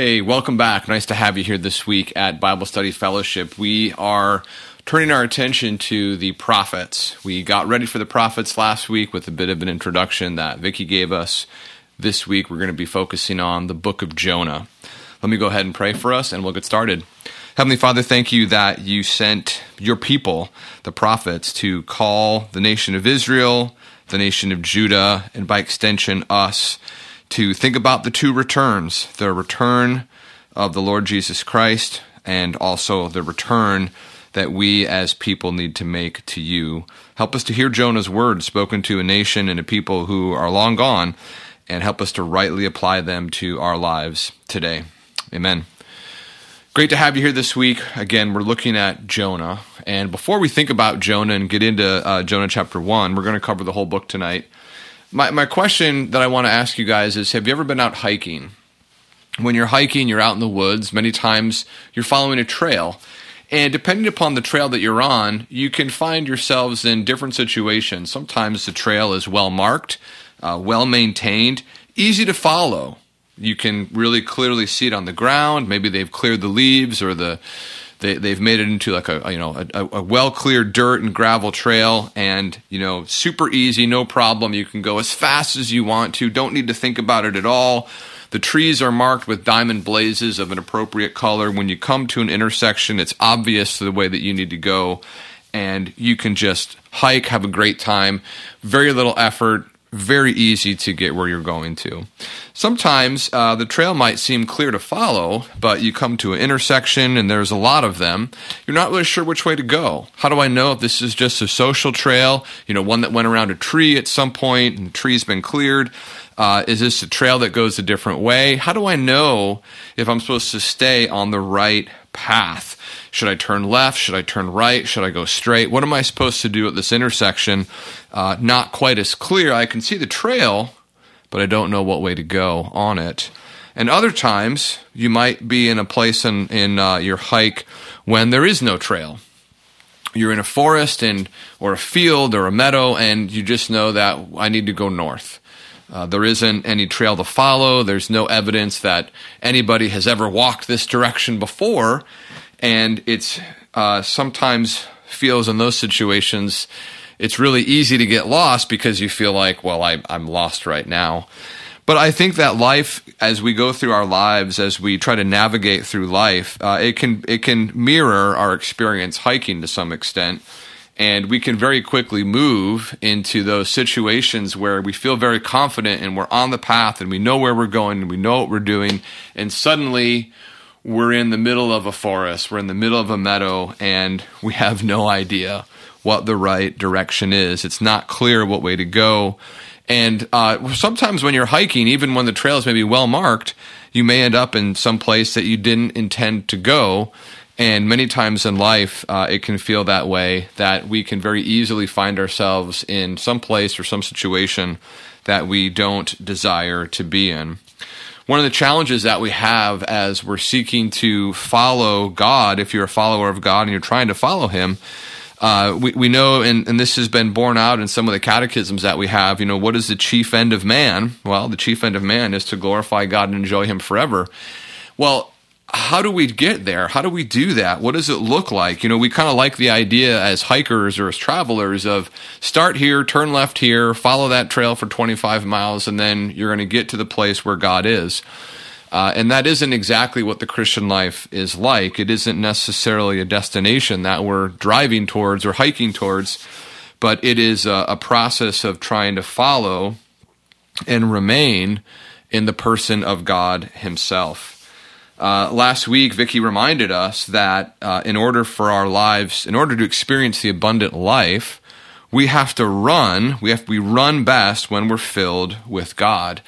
Hey, welcome back. Nice to have you here this week at Bible Study Fellowship. We are turning our attention to the prophets. We got ready for the prophets last week with a bit of an introduction that Vicky gave us. This week, we're going to be focusing on the book of Jonah. Let me go ahead and pray for us, and we'll get started. Heavenly Father, thank you that you sent your people, the prophets, to call the nation of Israel, the nation of Judah, and by extension, us to think about the two returns the return of the Lord Jesus Christ and also the return that we as people need to make to you. Help us to hear Jonah's words spoken to a nation and a people who are long gone, and help us to rightly apply them to our lives today. Amen. Great to have you here this week. Again, we're looking at Jonah. And before we think about Jonah and get into uh, Jonah chapter 1, we're going to cover the whole book tonight. My, my question that I want to ask you guys is Have you ever been out hiking? When you're hiking, you're out in the woods. Many times you're following a trail. And depending upon the trail that you're on, you can find yourselves in different situations. Sometimes the trail is well marked, uh, well maintained, easy to follow. You can really clearly see it on the ground. Maybe they've cleared the leaves or the they, they've made it into like a you know a, a well cleared dirt and gravel trail, and you know super easy, no problem. You can go as fast as you want to. Don't need to think about it at all. The trees are marked with diamond blazes of an appropriate color. When you come to an intersection, it's obvious the way that you need to go, and you can just hike, have a great time. Very little effort, very easy to get where you're going to. Sometimes uh, the trail might seem clear to follow, but you come to an intersection and there's a lot of them. You're not really sure which way to go. How do I know if this is just a social trail, you know, one that went around a tree at some point and the tree's been cleared? Uh, is this a trail that goes a different way? How do I know if I'm supposed to stay on the right path? Should I turn left? Should I turn right? Should I go straight? What am I supposed to do at this intersection? Uh, not quite as clear. I can see the trail, but I don't know what way to go on it. And other times, you might be in a place in, in uh, your hike when there is no trail. You're in a forest and or a field or a meadow, and you just know that I need to go north. Uh, there isn't any trail to follow. There's no evidence that anybody has ever walked this direction before, and it's uh, sometimes feels in those situations it's really easy to get lost because you feel like, well, I, I'm lost right now. But I think that life, as we go through our lives, as we try to navigate through life, uh, it can it can mirror our experience hiking to some extent, and we can very quickly move into those situations where we feel very confident and we're on the path and we know where we're going and we know what we're doing, and suddenly we're in the middle of a forest, we're in the middle of a meadow, and we have no idea what the right direction is. It's not clear what way to go. And uh, sometimes when you're hiking, even when the trail is maybe well marked, you may end up in some place that you didn't intend to go. And many times in life, uh, it can feel that way that we can very easily find ourselves in some place or some situation that we don't desire to be in. One of the challenges that we have as we're seeking to follow God, if you're a follower of God and you're trying to follow Him, uh, we, we know, and, and this has been borne out in some of the catechisms that we have, you know, what is the chief end of man? Well, the chief end of man is to glorify God and enjoy Him forever. Well, how do we get there? How do we do that? What does it look like? You know, we kind of like the idea as hikers or as travelers of start here, turn left here, follow that trail for 25 miles, and then you're going to get to the place where God is. Uh, and that isn't exactly what the Christian life is like. It isn't necessarily a destination that we're driving towards or hiking towards, but it is a, a process of trying to follow and remain in the person of God Himself. Uh, last week, Vicky reminded us that uh, in order for our lives, in order to experience the abundant life, we have to run. We have we run best when we're filled with God.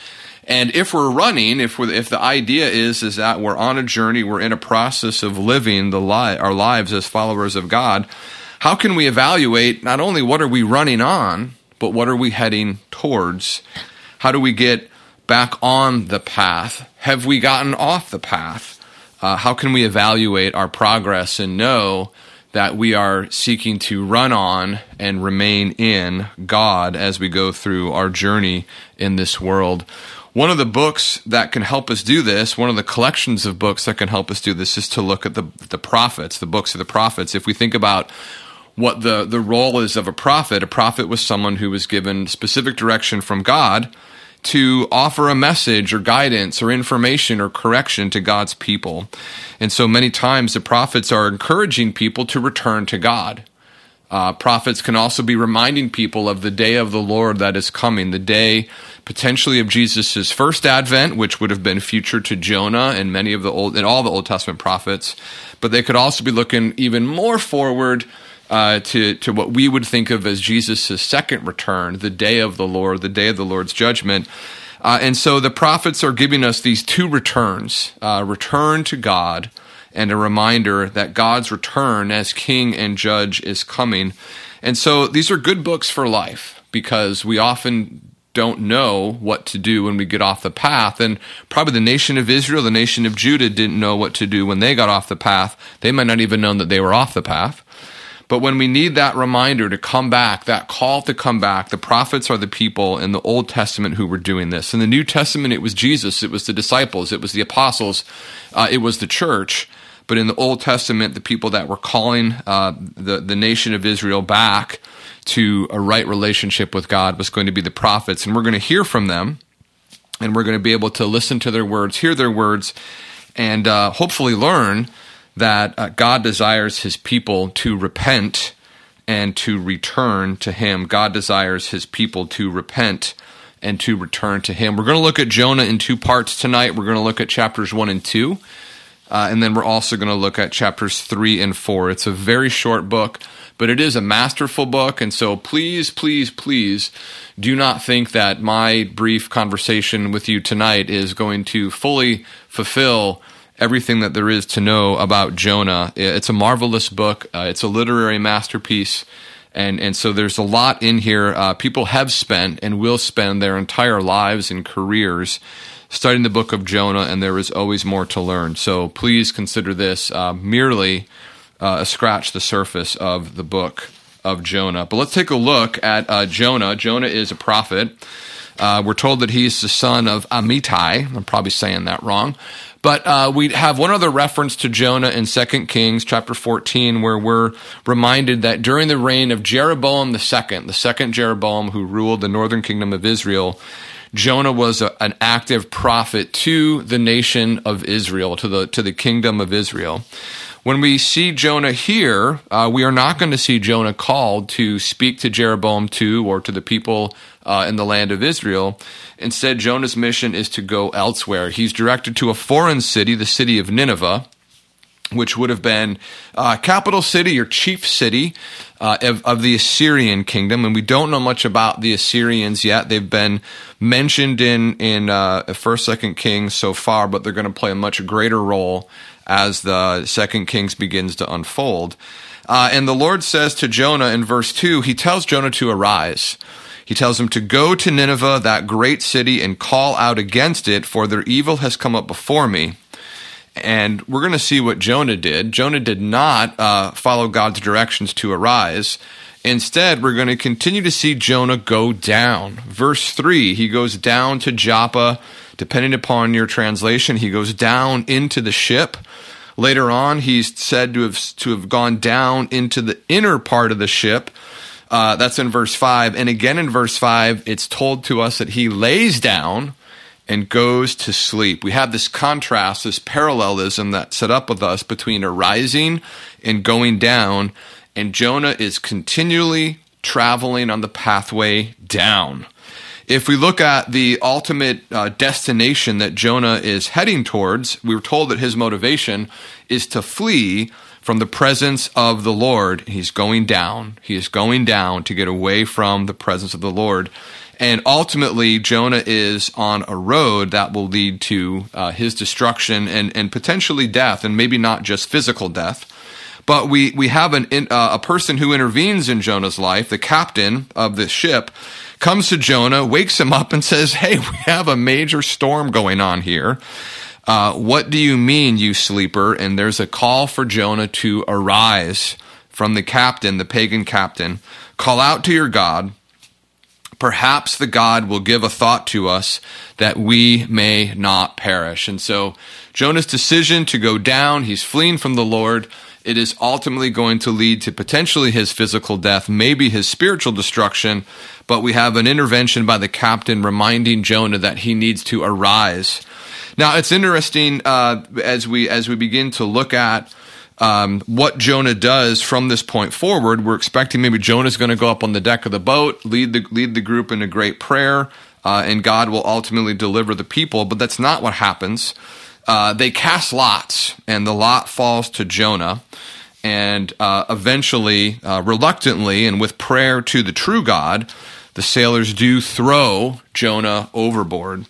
And if we're running, if we're, if the idea is is that we're on a journey, we're in a process of living the li- our lives as followers of God, how can we evaluate not only what are we running on, but what are we heading towards? How do we get back on the path? Have we gotten off the path? Uh, how can we evaluate our progress and know that we are seeking to run on and remain in God as we go through our journey in this world? One of the books that can help us do this, one of the collections of books that can help us do this, is to look at the the prophets, the books of the prophets. If we think about what the the role is of a prophet, a prophet was someone who was given specific direction from God to offer a message or guidance or information or correction to God's people. And so many times the prophets are encouraging people to return to God. Uh, prophets can also be reminding people of the day of the Lord that is coming, the day potentially of Jesus' first advent, which would have been future to Jonah and many of the old and all the Old Testament prophets. But they could also be looking even more forward uh, to to what we would think of as Jesus' second return, the day of the Lord, the day of the Lord's judgment. Uh, and so the prophets are giving us these two returns: uh, return to God, and a reminder that God's return as King and Judge is coming. And so these are good books for life because we often don't know what to do when we get off the path. And probably the nation of Israel, the nation of Judah didn't know what to do when they got off the path. They might not even know that they were off the path. But when we need that reminder to come back, that call to come back, the prophets are the people in the Old Testament who were doing this. In the New Testament, it was Jesus, it was the disciples, it was the apostles, uh, it was the church. But in the Old Testament, the people that were calling uh, the, the nation of Israel back to a right relationship with God was going to be the prophets. And we're going to hear from them, and we're going to be able to listen to their words, hear their words, and uh, hopefully learn that uh, God desires his people to repent and to return to him. God desires his people to repent and to return to him. We're going to look at Jonah in two parts tonight. We're going to look at chapters 1 and 2. Uh, and then we're also going to look at chapters 3 and 4. It's a very short book, but it is a masterful book. And so please, please, please do not think that my brief conversation with you tonight is going to fully fulfill everything that there is to know about Jonah. It's a marvelous book. Uh, it's a literary masterpiece, and and so there's a lot in here. Uh, people have spent and will spend their entire lives and careers studying the book of Jonah, and there is always more to learn. So please consider this uh, merely uh, a scratch the surface of the book of Jonah. But let's take a look at uh, Jonah. Jonah is a prophet. Uh, we're told that he's the son of Amittai. I'm probably saying that wrong. But uh, we have one other reference to Jonah in 2 Kings chapter 14, where we're reminded that during the reign of Jeroboam II, the second Jeroboam who ruled the northern kingdom of Israel, Jonah was a, an active prophet to the nation of Israel, to the to the kingdom of Israel. When we see Jonah here, uh, we are not going to see Jonah called to speak to Jeroboam II or to the people uh, in the land of Israel. Instead, Jonah's mission is to go elsewhere. He's directed to a foreign city, the city of Nineveh, which would have been uh, capital city or chief city uh, of, of, the Assyrian kingdom. And we don't know much about the Assyrians yet. They've been mentioned in in uh, First, Second Kings so far, but they're going to play a much greater role as the Second Kings begins to unfold. Uh, and the Lord says to Jonah in verse two, He tells Jonah to arise. He tells him to go to Nineveh, that great city, and call out against it, for their evil has come up before me. And we're going to see what Jonah did. Jonah did not uh, follow God's directions to arise. Instead, we're going to continue to see Jonah go down. Verse 3, he goes down to Joppa. Depending upon your translation, he goes down into the ship. Later on, he's said to have, to have gone down into the inner part of the ship uh, that's in verse 5. And again in verse 5, it's told to us that he lays down and goes to sleep. We have this contrast, this parallelism that's set up with us between arising and going down. And Jonah is continually traveling on the pathway down. If we look at the ultimate uh, destination that Jonah is heading towards, we were told that his motivation is to flee from the presence of the Lord. He's going down. He is going down to get away from the presence of the Lord. And ultimately, Jonah is on a road that will lead to uh, his destruction and, and potentially death, and maybe not just physical death. But we, we have an, uh, a person who intervenes in Jonah's life, the captain of the ship, comes to Jonah, wakes him up, and says, Hey, we have a major storm going on here. Uh, what do you mean, you sleeper? And there's a call for Jonah to arise from the captain, the pagan captain. Call out to your God, perhaps the God will give a thought to us that we may not perish. And so Jonah's decision to go down, he's fleeing from the Lord. It is ultimately going to lead to potentially his physical death, maybe his spiritual destruction, but we have an intervention by the captain reminding Jonah that he needs to arise. Now it's interesting uh, as we as we begin to look at um, what Jonah does from this point forward. We're expecting maybe Jonah's going to go up on the deck of the boat, lead the lead the group in a great prayer, uh, and God will ultimately deliver the people. But that's not what happens. Uh, they cast lots, and the lot falls to Jonah. And uh, eventually, uh, reluctantly, and with prayer to the true God, the sailors do throw Jonah overboard.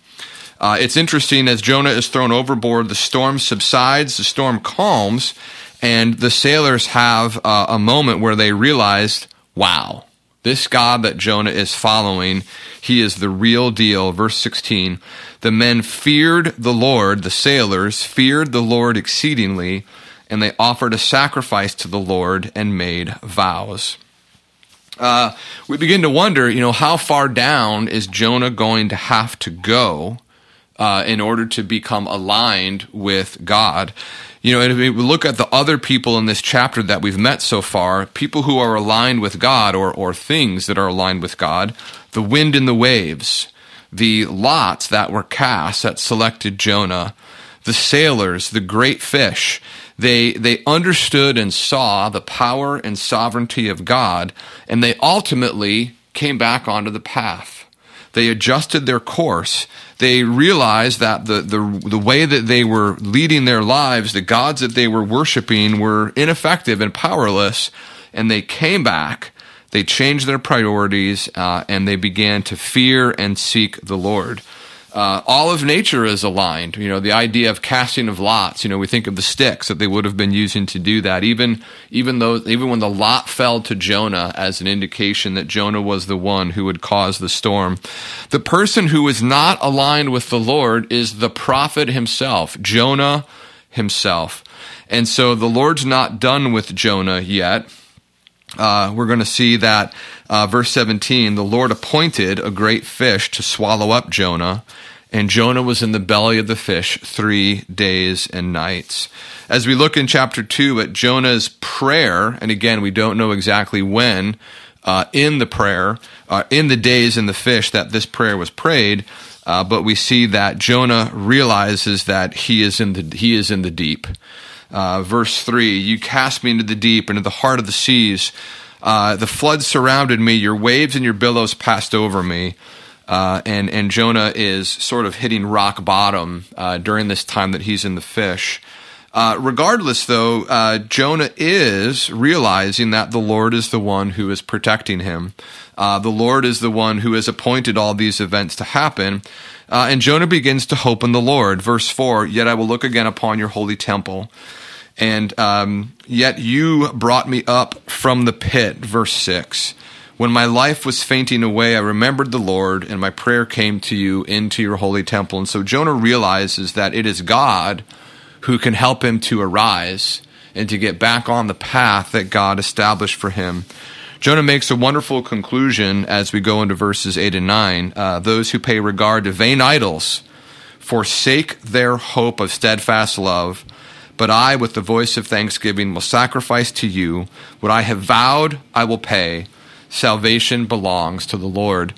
Uh, it's interesting as Jonah is thrown overboard, the storm subsides, the storm calms, and the sailors have uh, a moment where they realized, wow, this God that Jonah is following, he is the real deal. Verse 16 The men feared the Lord, the sailors feared the Lord exceedingly, and they offered a sacrifice to the Lord and made vows. Uh, we begin to wonder, you know, how far down is Jonah going to have to go uh, in order to become aligned with God. You know, if we look at the other people in this chapter that we've met so far, people who are aligned with God or, or things that are aligned with God, the wind and the waves, the lots that were cast that selected Jonah, the sailors, the great fish, they, they understood and saw the power and sovereignty of God, and they ultimately came back onto the path. They adjusted their course they realized that the, the, the way that they were leading their lives, the gods that they were worshiping were ineffective and powerless, and they came back. They changed their priorities uh, and they began to fear and seek the Lord uh, all of nature is aligned. You know, the idea of casting of lots. You know, we think of the sticks that they would have been using to do that. Even even though even when the lot fell to Jonah as an indication that Jonah was the one who would cause the storm, the person who is not aligned with the Lord is the prophet himself, Jonah himself. And so the Lord's not done with Jonah yet. Uh, we're going to see that uh, verse 17 the Lord appointed a great fish to swallow up Jonah, and Jonah was in the belly of the fish three days and nights. As we look in chapter 2 at Jonah's prayer, and again, we don't know exactly when uh, in the prayer, uh, in the days in the fish that this prayer was prayed, uh, but we see that Jonah realizes that he is in the, he is in the deep. Uh, verse 3 You cast me into the deep, into the heart of the seas. Uh, the flood surrounded me, your waves and your billows passed over me. Uh, and, and Jonah is sort of hitting rock bottom uh, during this time that he's in the fish. Uh, regardless, though, uh, Jonah is realizing that the Lord is the one who is protecting him. the Lord is the one who has appointed all these events to happen. and Jonah begins to hope in the Lord. Verse 4 Yet I will look again upon your holy temple. And um, yet you brought me up from the pit, verse 6. When my life was fainting away, I remembered the Lord, and my prayer came to you into your holy temple. And so Jonah realizes that it is God who can help him to arise and to get back on the path that God established for him. Jonah makes a wonderful conclusion as we go into verses 8 and 9. Uh, those who pay regard to vain idols forsake their hope of steadfast love but I, with the voice of thanksgiving, will sacrifice to you. What I have vowed, I will pay. Salvation belongs to the Lord.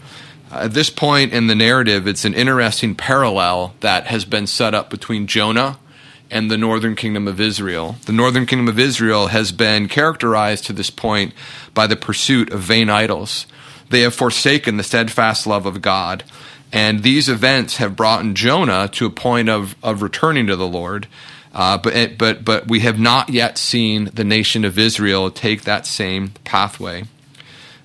At this point in the narrative, it's an interesting parallel that has been set up between Jonah and the northern kingdom of Israel. The northern kingdom of Israel has been characterized to this point by the pursuit of vain idols. They have forsaken the steadfast love of God. And these events have brought Jonah to a point of, of returning to the Lord. Uh, but but but we have not yet seen the nation of Israel take that same pathway.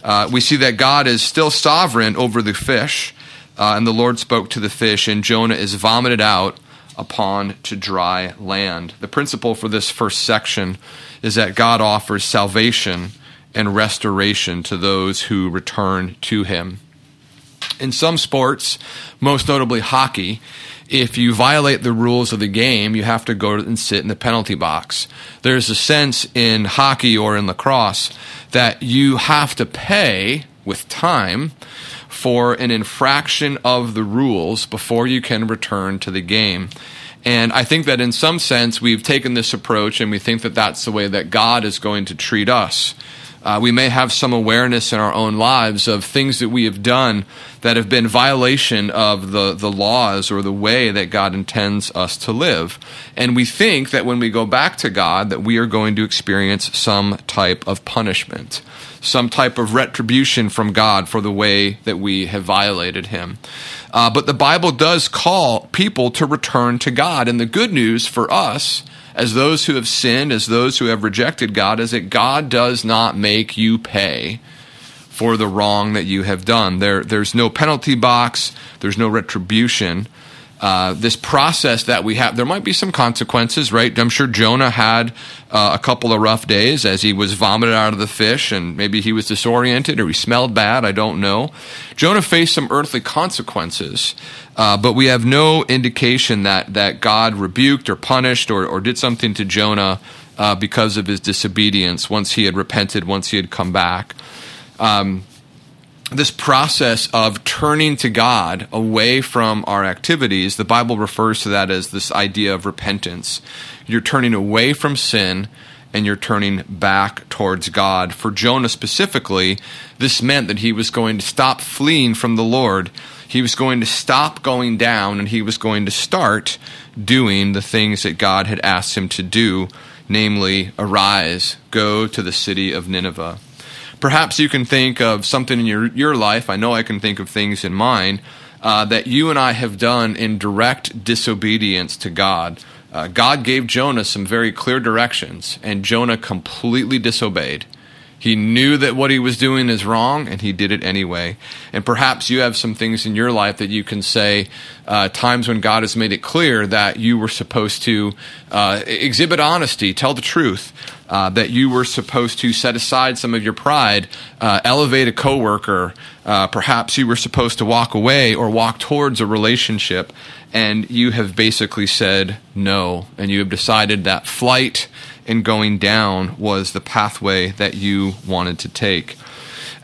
Uh, we see that God is still sovereign over the fish, uh, and the Lord spoke to the fish, and Jonah is vomited out upon to dry land. The principle for this first section is that God offers salvation and restoration to those who return to Him. In some sports, most notably hockey, if you violate the rules of the game, you have to go and sit in the penalty box. There's a sense in hockey or in lacrosse that you have to pay with time for an infraction of the rules before you can return to the game. And I think that in some sense, we've taken this approach and we think that that's the way that God is going to treat us. Uh, we may have some awareness in our own lives of things that we have done that have been violation of the, the laws or the way that God intends us to live. And we think that when we go back to God that we are going to experience some type of punishment, some type of retribution from God for the way that we have violated him. Uh, but the Bible does call people to return to God. And the good news for us as those who have sinned, as those who have rejected God, is that God does not make you pay for the wrong that you have done. There, there's no penalty box, there's no retribution. Uh, this process that we have, there might be some consequences, right? I'm sure Jonah had uh, a couple of rough days as he was vomited out of the fish, and maybe he was disoriented or he smelled bad. I don't know. Jonah faced some earthly consequences, uh, but we have no indication that that God rebuked or punished or, or did something to Jonah uh, because of his disobedience once he had repented, once he had come back. Um, this process of turning to God away from our activities, the Bible refers to that as this idea of repentance. You're turning away from sin and you're turning back towards God. For Jonah specifically, this meant that he was going to stop fleeing from the Lord. He was going to stop going down and he was going to start doing the things that God had asked him to do, namely, arise, go to the city of Nineveh. Perhaps you can think of something in your, your life. I know I can think of things in mine uh, that you and I have done in direct disobedience to God. Uh, God gave Jonah some very clear directions, and Jonah completely disobeyed. He knew that what he was doing is wrong, and he did it anyway. And perhaps you have some things in your life that you can say, uh, times when God has made it clear that you were supposed to uh, exhibit honesty, tell the truth, uh, that you were supposed to set aside some of your pride, uh, elevate a coworker. Uh, perhaps you were supposed to walk away or walk towards a relationship, and you have basically said no, and you have decided that flight and going down was the pathway that you wanted to take.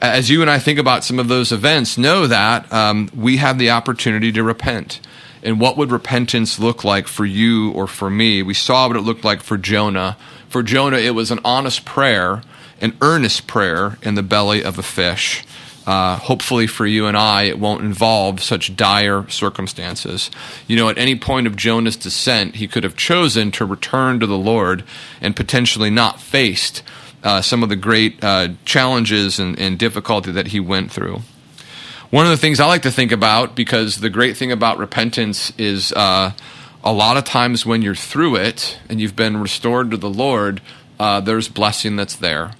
As you and I think about some of those events, know that um, we have the opportunity to repent. And what would repentance look like for you or for me? We saw what it looked like for Jonah. For Jonah, it was an honest prayer, an earnest prayer in the belly of a fish. Uh, hopefully for you and I, it won't involve such dire circumstances. You know, at any point of Jonah's descent, he could have chosen to return to the Lord and potentially not faced uh, some of the great uh, challenges and, and difficulty that he went through. One of the things I like to think about, because the great thing about repentance is uh, a lot of times when you're through it and you've been restored to the Lord, uh, there's blessing that's there.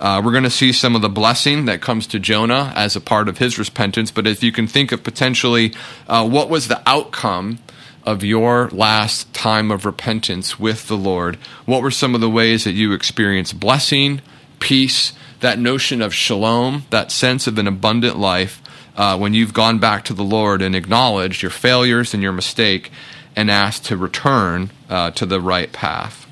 Uh, we're going to see some of the blessing that comes to Jonah as a part of his repentance. But if you can think of potentially uh, what was the outcome of your last time of repentance with the Lord, what were some of the ways that you experienced blessing, peace, that notion of shalom, that sense of an abundant life uh, when you've gone back to the Lord and acknowledged your failures and your mistake and asked to return uh, to the right path?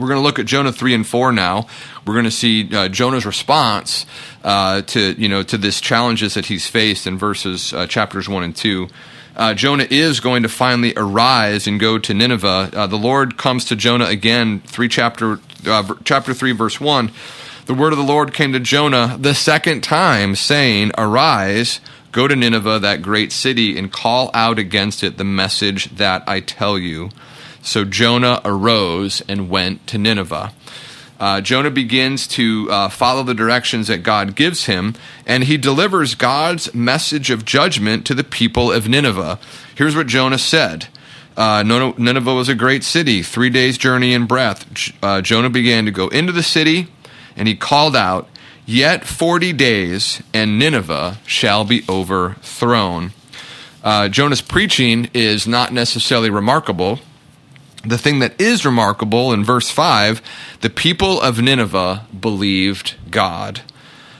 We're going to look at Jonah three and four now. We're going to see uh, Jonah's response uh, to you know to this challenges that he's faced in verses uh, chapters one and two. Uh, Jonah is going to finally arise and go to Nineveh. Uh, the Lord comes to Jonah again, three chapter uh, chapter three verse one. The word of the Lord came to Jonah the second time, saying, "Arise." Go to Nineveh, that great city, and call out against it the message that I tell you. So Jonah arose and went to Nineveh. Uh, Jonah begins to uh, follow the directions that God gives him, and he delivers God's message of judgment to the people of Nineveh. Here's what Jonah said. Uh, Nineveh was a great city, three days' journey in breadth. Uh, Jonah began to go into the city, and he called out, Yet forty days, and Nineveh shall be overthrown. Uh, Jonah's preaching is not necessarily remarkable the thing that is remarkable in verse 5 the people of Nineveh believed God.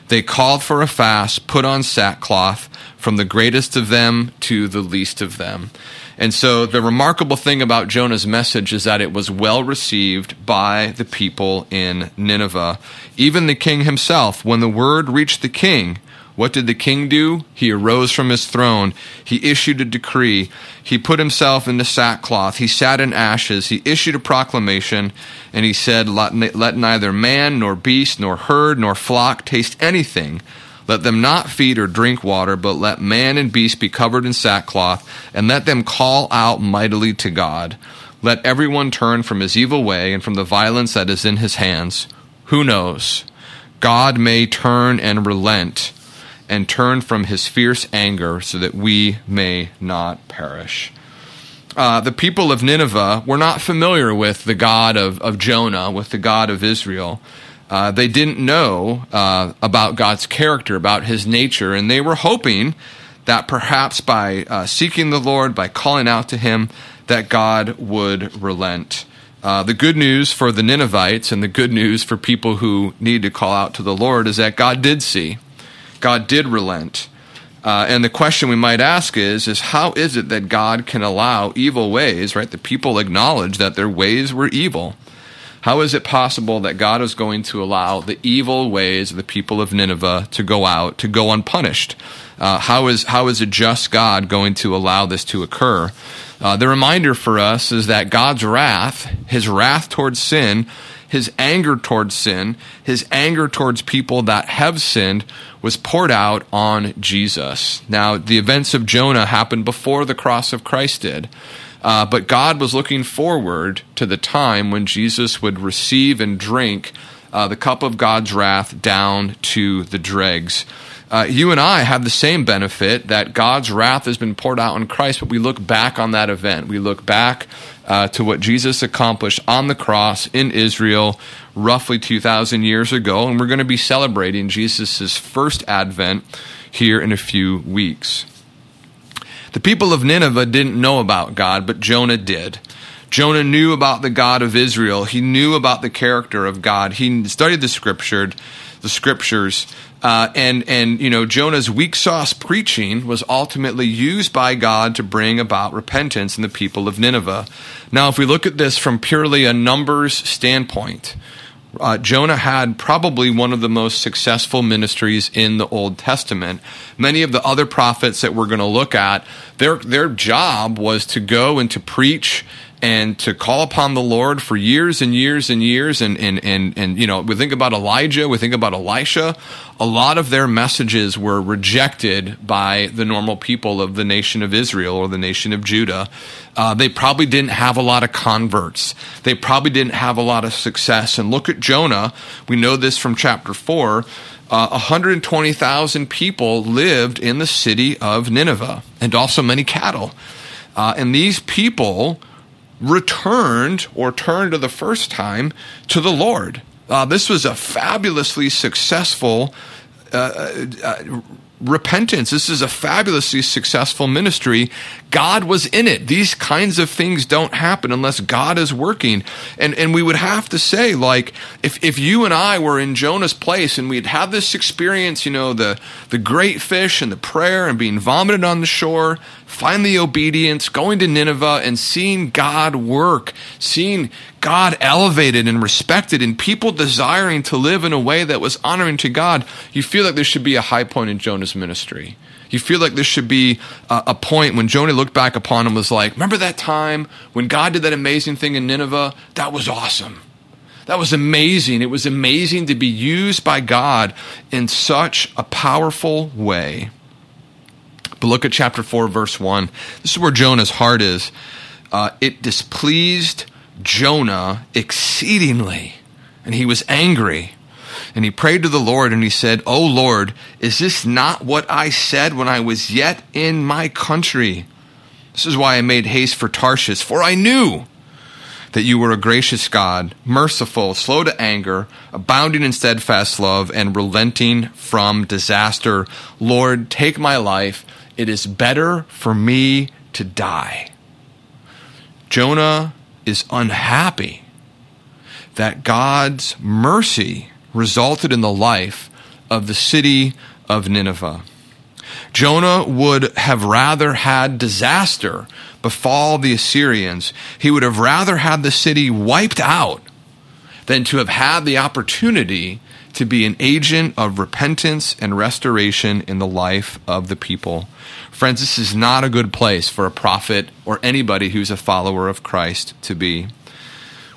They called for a fast, put on sackcloth, from the greatest of them to the least of them. And so the remarkable thing about Jonah's message is that it was well received by the people in Nineveh. Even the king himself, when the word reached the king, What did the king do? He arose from his throne. He issued a decree. He put himself into sackcloth. He sat in ashes. He issued a proclamation, and he said, Let neither man, nor beast, nor herd, nor flock taste anything. Let them not feed or drink water, but let man and beast be covered in sackcloth, and let them call out mightily to God. Let everyone turn from his evil way and from the violence that is in his hands. Who knows? God may turn and relent and turn from his fierce anger so that we may not perish. Uh, the people of Nineveh were not familiar with the God of, of Jonah, with the God of Israel. Uh, they didn't know uh, about God's character, about his nature, and they were hoping that perhaps by uh, seeking the Lord, by calling out to him, that God would relent. Uh, the good news for the Ninevites and the good news for people who need to call out to the Lord is that God did see. God did relent. Uh, and the question we might ask is, is how is it that God can allow evil ways, right? The people acknowledge that their ways were evil. How is it possible that God is going to allow the evil ways of the people of Nineveh to go out, to go unpunished? Uh, how is how is a just God going to allow this to occur? Uh, the reminder for us is that God's wrath, His wrath towards sin, His anger towards sin, His anger towards people that have sinned, was poured out on Jesus. Now, the events of Jonah happened before the cross of Christ did. Uh, but God was looking forward to the time when Jesus would receive and drink uh, the cup of God's wrath down to the dregs uh, you and I have the same benefit that God's wrath has been poured out on Christ, but we look back on that event. We look back uh, to what Jesus accomplished on the cross in Israel roughly 2,000 years ago, and we're going to be celebrating Jesus' first advent here in a few weeks. The people of Nineveh didn't know about God, but Jonah did. Jonah knew about the God of Israel. He knew about the character of God. He studied the scripture, the scriptures, uh, and and you know Jonah's weak sauce preaching was ultimately used by God to bring about repentance in the people of Nineveh. Now, if we look at this from purely a numbers standpoint, uh, Jonah had probably one of the most successful ministries in the Old Testament. Many of the other prophets that we're going to look at, their their job was to go and to preach and to call upon the Lord for years and years and years. And, and, and, and, you know, we think about Elijah, we think about Elisha. A lot of their messages were rejected by the normal people of the nation of Israel or the nation of Judah. Uh, they probably didn't have a lot of converts. They probably didn't have a lot of success. And look at Jonah. We know this from chapter 4. Uh, 120,000 people lived in the city of Nineveh and also many cattle. Uh, and these people returned or turned to the first time to the Lord. Uh, this was a fabulously successful uh, uh, uh repentance. This is a fabulously successful ministry. God was in it. These kinds of things don't happen unless God is working. And and we would have to say, like, if if you and I were in Jonah's place and we'd have this experience, you know, the the great fish and the prayer and being vomited on the shore, finally obedience, going to Nineveh and seeing God work, seeing God elevated and respected, and people desiring to live in a way that was honoring to God, you feel like there should be a high point in Jonah's ministry. You feel like this should be a, a point when Jonah looked back upon him was like, remember that time when God did that amazing thing in Nineveh? That was awesome. That was amazing. It was amazing to be used by God in such a powerful way. But look at chapter 4, verse 1. This is where Jonah's heart is. Uh, it displeased Jonah exceedingly, and he was angry. And he prayed to the Lord and he said, O Lord, is this not what I said when I was yet in my country? This is why I made haste for Tarshish, for I knew that you were a gracious God, merciful, slow to anger, abounding in steadfast love, and relenting from disaster. Lord, take my life. It is better for me to die. Jonah is unhappy that God's mercy resulted in the life of the city of Nineveh. Jonah would have rather had disaster befall the Assyrians. He would have rather had the city wiped out than to have had the opportunity to be an agent of repentance and restoration in the life of the people. Friends, this is not a good place for a prophet or anybody who's a follower of Christ to be.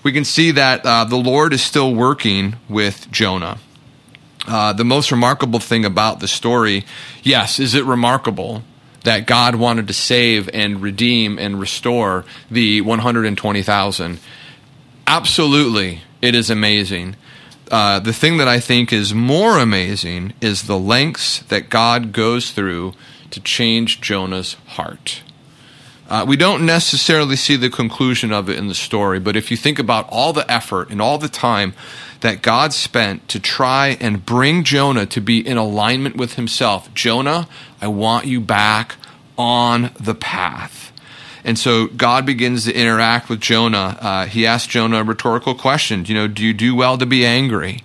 We can see that uh, the Lord is still working with Jonah. Uh, the most remarkable thing about the story, yes, is it remarkable that God wanted to save and redeem and restore the 120,000? Absolutely, it is amazing. Uh, the thing that I think is more amazing is the lengths that God goes through to change Jonah's heart. Uh, we don't necessarily see the conclusion of it in the story, but if you think about all the effort and all the time that God spent to try and bring Jonah to be in alignment with himself, Jonah, I want you back on the path. And so God begins to interact with Jonah. Uh, he asks Jonah a rhetorical question. You know, do you do well to be angry?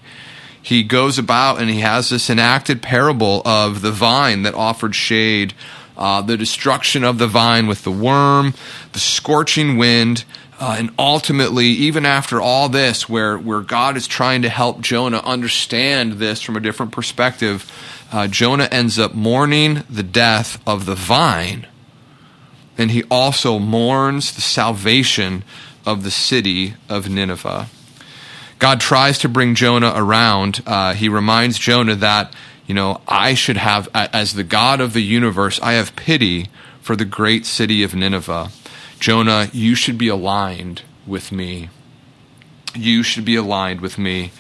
He goes about and he has this enacted parable of the vine that offered shade, uh, the destruction of the vine with the worm, the scorching wind, uh, and ultimately, even after all this, where, where God is trying to help Jonah understand this from a different perspective, uh, Jonah ends up mourning the death of the vine and he also mourns the salvation of the city of Nineveh. God tries to bring Jonah around. Uh, he reminds Jonah that, you know, I should have, as the God of the universe, I have pity for the great city of Nineveh. Jonah, you should be aligned with me. You should be aligned with me.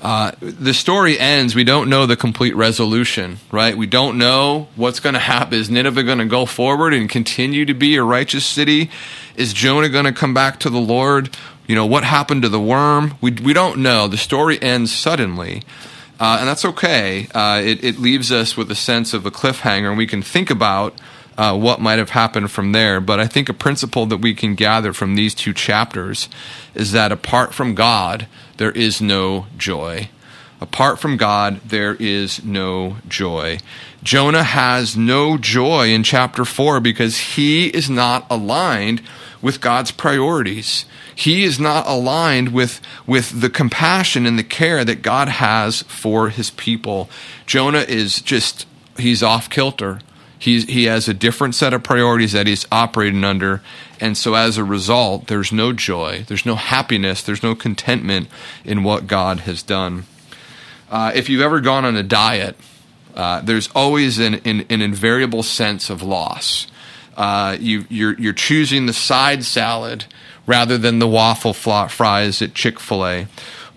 Uh, the story ends. We don't know the complete resolution, right? We don't know what's going to happen. Is Nineveh going to go forward and continue to be a righteous city? Is Jonah going to come back to the Lord? You know, what happened to the worm? We, we don't know. The story ends suddenly. Uh, and that's okay. Uh, it, it leaves us with a sense of a cliffhanger, and we can think about uh, what might have happened from there. But I think a principle that we can gather from these two chapters is that apart from God, there is no joy. Apart from God, there is no joy. Jonah has no joy in chapter 4 because he is not aligned with God's priorities. He is not aligned with, with the compassion and the care that God has for his people. Jonah is just, he's off kilter. He's, he has a different set of priorities that he's operating under. And so as a result, there's no joy, there's no happiness, there's no contentment in what God has done. Uh, if you've ever gone on a diet, uh, there's always an, an, an, invariable sense of loss. Uh, you, you're, you're choosing the side salad rather than the waffle fries at Chick fil A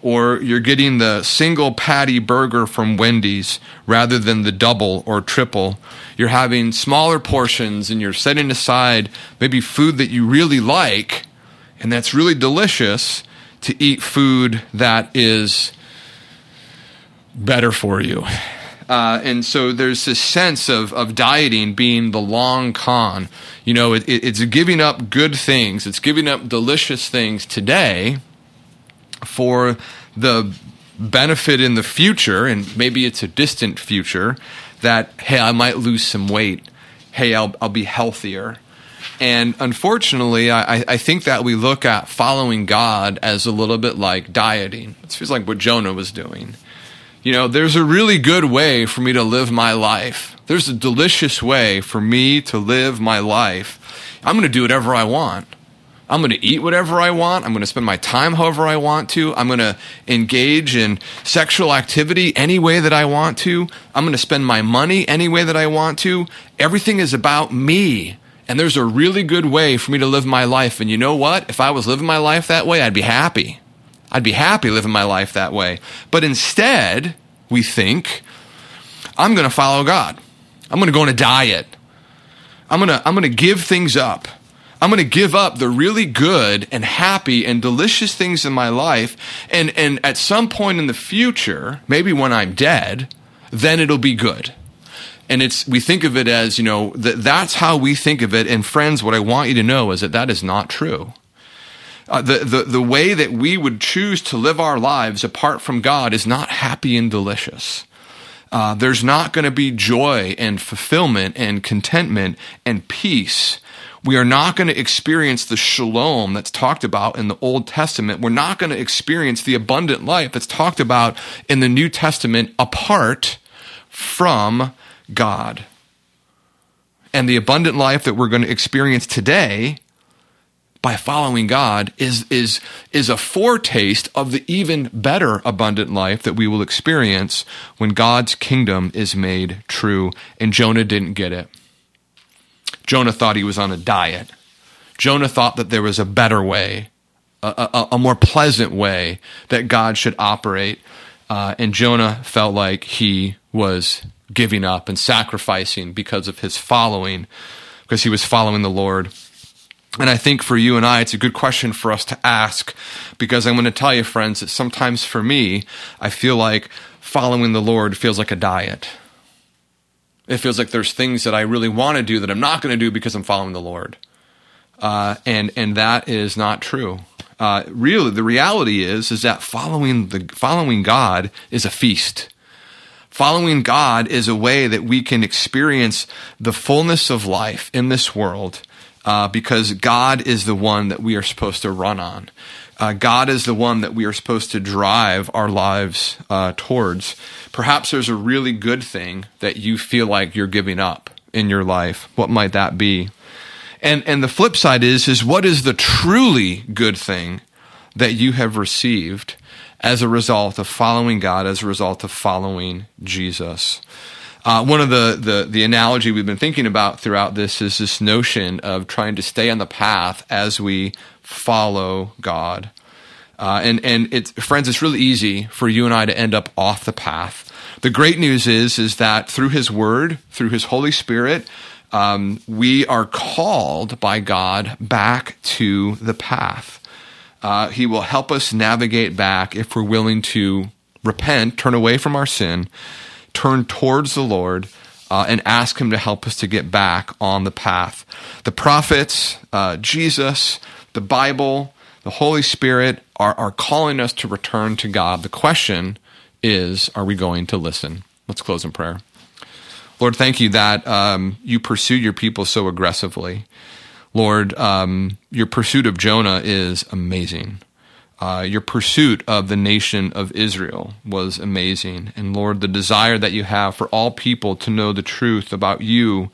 or you're getting the single patty burger from Wendy's rather than the double or triple. You're having smaller portions and you're setting aside maybe food that you really like and that's really delicious to eat food that is better for you. Uh, and so there's this sense of, of dieting being the long con. You know, it, it's giving up good things, it's giving up delicious things today for the benefit in the future, and maybe it's a distant future, that, hey, I might lose some weight. Hey, I'll, I'll be healthier. And unfortunately, I, I think that we look at following God as a little bit like dieting. It feels like what Jonah was doing. You know, there's a really good way for me to live my life. There's a delicious way for me to live my life. I'm going to do whatever I want. I'm going to eat whatever I want. I'm going to spend my time however I want to. I'm going to engage in sexual activity any way that I want to. I'm going to spend my money any way that I want to. Everything is about me. And there's a really good way for me to live my life. And you know what? If I was living my life that way, I'd be happy. I'd be happy living my life that way. But instead, we think, I'm going to follow God. I'm going to go on a diet. I'm going to, I'm going to give things up. I'm going to give up the really good and happy and delicious things in my life. And, and at some point in the future, maybe when I'm dead, then it'll be good. And it's, we think of it as, you know, th- that's how we think of it. And friends, what I want you to know is that that is not true. Uh, the, the, the way that we would choose to live our lives apart from God is not happy and delicious. Uh, there's not going to be joy and fulfillment and contentment and peace We are not going to experience the shalom that's talked about in the Old Testament. We're not going to experience the abundant life that's talked about in the New Testament apart from God. And the abundant life that we're going to experience today by following God is, is, is a foretaste of the even better abundant life that we will experience when God's kingdom is made true. And Jonah didn't get it. Jonah thought he was on a diet. Jonah thought that there was a better way, a, a, a more pleasant way that God should operate. Uh, and Jonah felt like he was giving up and sacrificing because of his following, because he was following the Lord. And I think for you and I, it's a good question for us to ask because I'm going to tell you, friends, that sometimes for me, I feel like following the Lord feels like a diet. It feels like there's things that I really want to do that I'm not going to do because I'm following the Lord. Uh, and and that is not true. Uh, really, the reality is is that following the following God is a feast. Following God is a way that we can experience the fullness of life in this world uh, because God is the one that we are supposed to run on. Uh, God is the one that we are supposed to drive our lives uh, towards. Perhaps there's a really good thing that you feel like you're giving up in your life. What might that be? And and the flip side is is what is the truly good thing that you have received as a result of following God, as a result of following Jesus? Uh, one of the, the, the analogy we've been thinking about throughout this is this notion of trying to stay on the path as we follow God. Uh, and and it's friends, it's really easy for you and I to end up off the path. The great news is is that through His Word, through His Holy Spirit, um, we are called by God back to the path. Uh, he will help us navigate back if we're willing to repent, turn away from our sin, turn towards the Lord uh, and ask Him to help us to get back on the path. The prophets, uh, Jesus, the Bible, the Holy Spirit are, are calling us to return to God. The question is, are we going to listen? Let's close in prayer. Lord, thank you that um, you pursue your people so aggressively. Lord, um, your pursuit of Jonah is amazing. Uh, your pursuit of the nation of Israel was amazing. And Lord, the desire that you have for all people to know the truth about you,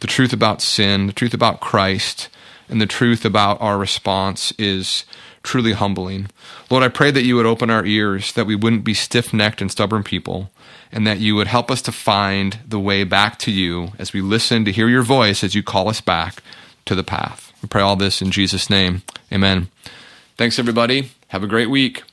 the truth about sin, the truth about Christ, and the truth about our response is truly humbling. Lord, I pray that you would open our ears, that we wouldn't be stiff necked and stubborn people, and that you would help us to find the way back to you as we listen to hear your voice as you call us back to the path. We pray all this in Jesus' name. Amen. Thanks, everybody. Have a great week.